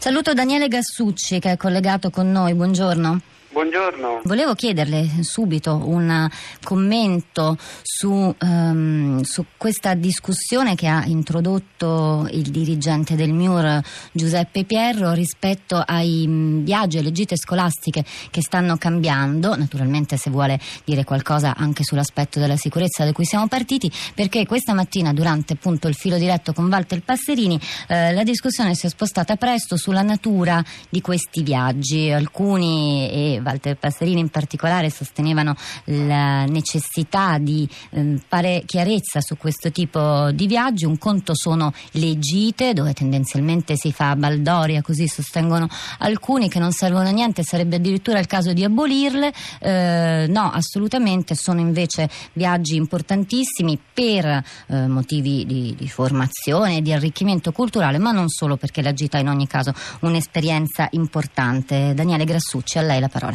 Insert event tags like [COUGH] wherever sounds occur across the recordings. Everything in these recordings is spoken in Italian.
Saluto Daniele Gassucci che è collegato con noi, buongiorno. Buongiorno. Volevo chiederle subito un commento su, um, su, questa discussione che ha introdotto il dirigente del MIUR Giuseppe Pierro rispetto ai mm, viaggi e le gite scolastiche che stanno cambiando, naturalmente se vuole dire qualcosa anche sull'aspetto della sicurezza da cui siamo partiti, perché questa mattina durante appunto il filo diretto con Walter Passerini eh, la discussione si è spostata presto sulla natura di questi viaggi, alcuni e Walter Passerini in particolare sostenevano la necessità di eh, fare chiarezza su questo tipo di viaggi. Un conto sono le gite dove tendenzialmente si fa baldoria, così sostengono alcuni che non servono a niente, sarebbe addirittura il caso di abolirle. Eh, no, assolutamente, sono invece viaggi importantissimi per eh, motivi di, di formazione, di arricchimento culturale, ma non solo perché la gita è in ogni caso un'esperienza importante. Daniele Grassucci, a lei la parola.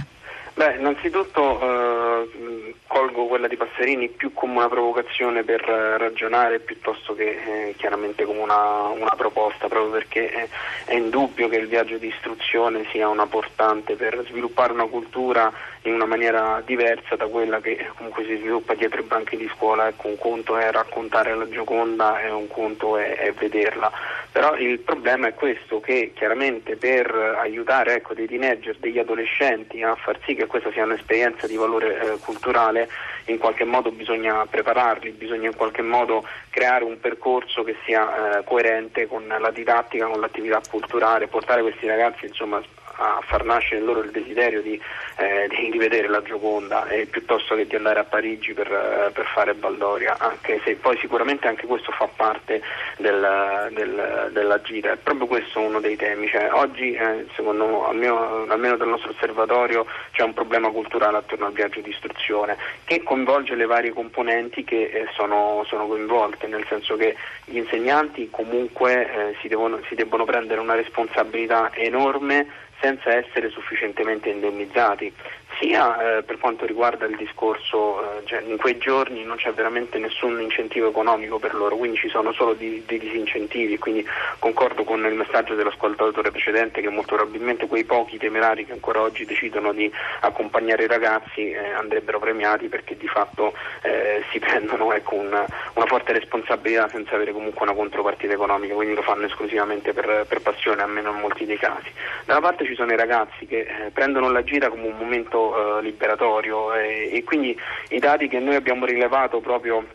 Beh, innanzitutto eh, colgo quella di Passerini più come una provocazione per eh, ragionare piuttosto che eh, chiaramente come una, una, proposta, proprio perché è, è indubbio che il viaggio di istruzione sia una portante per sviluppare una cultura in una maniera diversa da quella che comunque si sviluppa dietro i banchi di scuola. Ecco, un conto è raccontare la Gioconda e un conto è, è vederla. Però il problema è questo, che chiaramente per aiutare ecco, dei teenager, degli adolescenti a far sì che questa sia un'esperienza di valore eh, culturale, in qualche modo bisogna prepararli, bisogna in qualche modo creare un percorso che sia eh, coerente con la didattica, con l'attività culturale, portare questi ragazzi insomma, a far nascere in loro il desiderio di, eh, di rivedere la Gioconda eh, piuttosto che di andare a Parigi per, eh, per, fare Baldoria, anche se poi sicuramente anche questo fa parte del, del, della gira. È proprio questo uno dei temi. Cioè, oggi, eh, secondo almeno, almeno dal nostro osservatorio, c'è un problema culturale attorno al viaggio di istruzione che coinvolge le varie componenti che eh, sono, sono, coinvolte, nel senso che gli insegnanti comunque eh, si, devono, si debbono prendere una responsabilità enorme senza essere sufficientemente indennizzati sia eh, per quanto riguarda il discorso, eh, cioè in quei giorni non c'è veramente nessun incentivo economico per loro, quindi ci sono solo dei, disincentivi, quindi concordo con il messaggio dell'ascoltatore precedente che molto probabilmente quei pochi temerari che ancora oggi decidono di accompagnare i ragazzi eh, andrebbero premiati perché di fatto eh, si [LAUGHS] prendono ecco, una, una, forte responsabilità senza avere comunque una contropartita economica, quindi lo fanno esclusivamente per, per passione, almeno in molti dei casi. Da una parte ci sono i ragazzi che eh, prendono la gira come un momento eh, liberatorio e, e quindi i dati che noi abbiamo rilevato proprio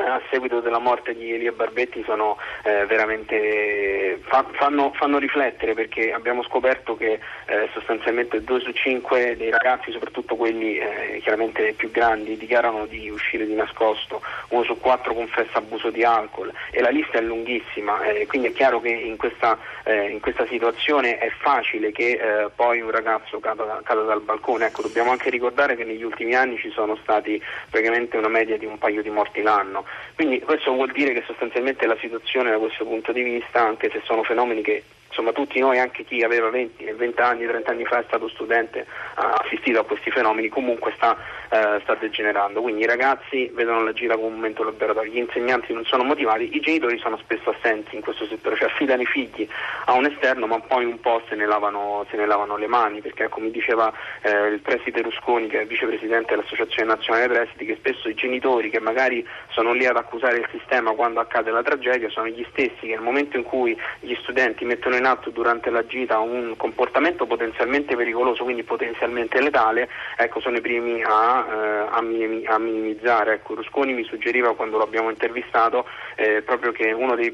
a seguito della morte di Elia Barbetti sono eh, veramente fa, fanno, fanno, riflettere perché abbiamo scoperto che eh, sostanzialmente due su cinque dei ragazzi, soprattutto quelli eh, chiaramente più grandi, dichiarano di uscire di nascosto, uno su quattro confessa abuso di alcol e la lista è lunghissima, eh, quindi è chiaro che in questa, eh, in questa situazione è facile che poi un ragazzo cada, cada dal balcone. Ecco, dobbiamo anche ricordare che negli ultimi anni ci sono stati praticamente una media di un paio di morti l'anno anno. Quindi questo vuol dire che sostanzialmente la situazione da questo punto di vista, anche se sono fenomeni che insomma tutti noi, anche chi aveva 20, 20 anni, 30 anni fa è stato studente, ha assistito a questi fenomeni, comunque sta, eh, sta, degenerando. Quindi i ragazzi vedono la gira come un momento liberatorio, gli insegnanti non sono motivati, i genitori sono spesso assenti in questo settore, cioè affidano i figli a un esterno ma poi un po' se ne lavano, se ne lavano le mani, perché come diceva eh, il preside Rusconi, che è vicepresidente dell'Associazione Nazionale Presidi, che spesso i genitori che magari sono lì ad accusare il sistema quando accade la tragedia sono gli stessi che nel momento in cui gli studenti mettono in atto durante la gita un comportamento potenzialmente pericoloso, quindi potenzialmente letale, ecco, sono i primi a, eh, a, a minimizzare. Ecco, Rusconi mi suggeriva quando l'abbiamo intervistato eh, proprio che, dei,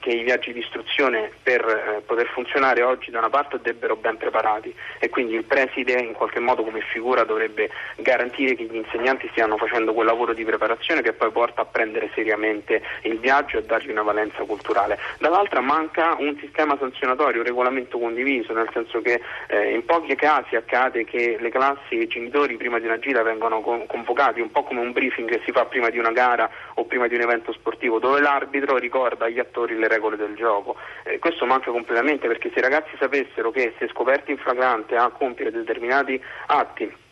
che, i viaggi di istruzione per eh, poter funzionare oggi da una parte debbero ben preparati e quindi il preside in qualche modo come figura dovrebbe garantire che gli insegnanti stiano facendo quel lavoro di preparazione che poi porta a prendere seriamente il viaggio e dargli una valenza culturale. Dall'altra manca un sistema sanzionatorio sanzionatorio, un regolamento condiviso, nel senso che eh, in pochi casi accade che le classi e i genitori prima di una gira vengono con- convocati, un po' come un briefing che si fa prima di una gara o prima di un evento sportivo, dove l'arbitro ricorda agli attori le regole del gioco. Eh, questo manca completamente perché se i ragazzi sapessero che se scoperti in flagrante a compiere determinati atti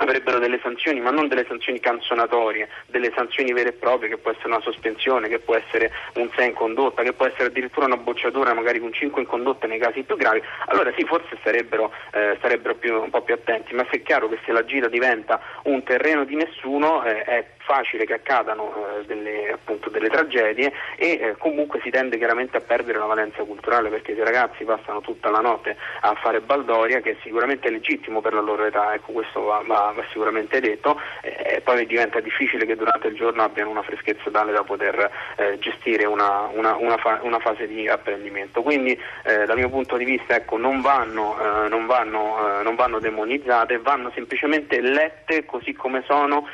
avrebbero delle sanzioni, ma non delle sanzioni canzonatorie, delle sanzioni vere e proprie, che può essere una sospensione, che può essere un 6 in condotta, che può essere addirittura una bocciatura magari con 5 in condotta nei casi più gravi, allora sì, forse sarebbero, eh, sarebbero più, un po' più attenti, ma se è chiaro che se la gira diventa un terreno di nessuno eh, è facile che accadano eh, delle, appunto, delle, tragedie e eh, comunque si tende chiaramente a perdere la valenza culturale perché se i ragazzi passano tutta la notte a fare baldoria, che è sicuramente legittimo per la loro età, ecco questo va, va, va sicuramente detto, eh, poi diventa difficile che durante il giorno abbiano una freschezza tale da poter eh, gestire una, una, una, fa, una, fase di apprendimento. Quindi eh, dal mio punto di vista ecco, non, vanno, eh, non, vanno, non, vanno, demonizzate, vanno semplicemente lette così come sono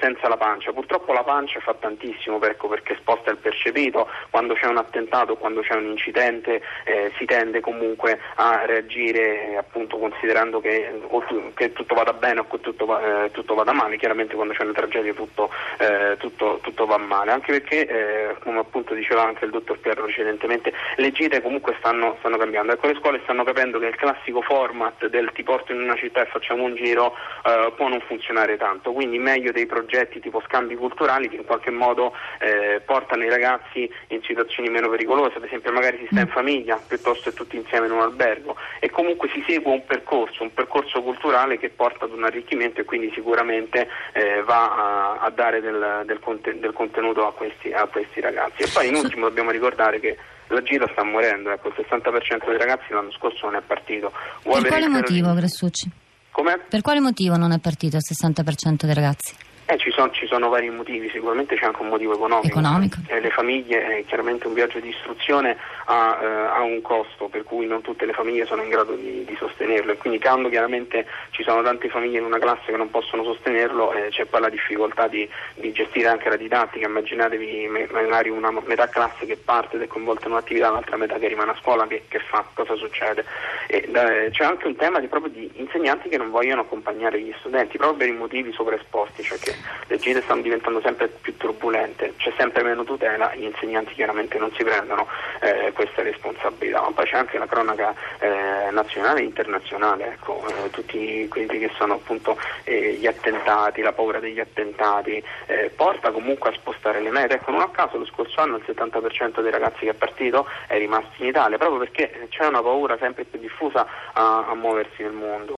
senza la pancia pancia. Purtroppo la pancia fa tantissimo ecco, perché sposta il percepito, quando c'è un attentato, quando c'è un incidente eh, si tende comunque a reagire appunto considerando che, tu, che, tutto vada bene o che tutto, va, eh, tutto, vada male, chiaramente quando c'è una tragedia tutto, eh, tutto, tutto va male, anche perché eh, come appunto diceva anche il dottor Piero precedentemente, le gite comunque stanno, stanno cambiando, ecco le scuole stanno capendo che il classico format del ti porto in una città e facciamo un giro eh, può non funzionare tanto, quindi meglio dei progetti tipo scambi culturali che in qualche modo eh, portano i ragazzi in situazioni meno pericolose, ad esempio magari si sta in mm. famiglia piuttosto che tutti insieme in un albergo e comunque si segue un percorso, un percorso culturale che porta ad un arricchimento e quindi sicuramente eh, va a, a, dare del, del, conten- del contenuto a questi, a questi, ragazzi. E poi in ultimo dobbiamo ricordare che la gira sta morendo, ecco, il 60% dei ragazzi l'anno scorso non è partito. Vuoi per quale motivo, Gressucci? Com'è? Per quale motivo non è partito il 60% dei ragazzi? Eh, ci, sono, ci, sono, vari motivi, sicuramente c'è anche un motivo economico. economico. Eh, le famiglie, eh, chiaramente un viaggio di istruzione ha, eh, ha, un costo, per cui non tutte le famiglie sono in grado di, di, sostenerlo e quindi quando chiaramente ci sono tante famiglie in una classe che non possono sostenerlo eh, c'è poi la difficoltà di, di, gestire anche la didattica. Immaginatevi magari una metà classe che parte ed è coinvolta in un'attività, l'altra metà che rimane a scuola, che, che fa, cosa succede? E, c'è anche un tema di, proprio di insegnanti che non vogliono accompagnare gli studenti proprio per i motivi sovraesposti, cioè che le gite stanno diventando sempre più turbolente, c'è sempre meno tutela, gli insegnanti chiaramente non si prendono eh, questa responsabilità, ma poi c'è anche la cronaca eh, nazionale e internazionale, ecco, eh, tutti quelli che sono appunto eh, gli attentati, la paura degli attentati, eh, porta comunque a spostare le mete, ecco non a caso lo scorso anno il 70% dei ragazzi che è partito è rimasto in Italia, proprio perché c'è una paura sempre più diffusa a, a muoversi nel mondo.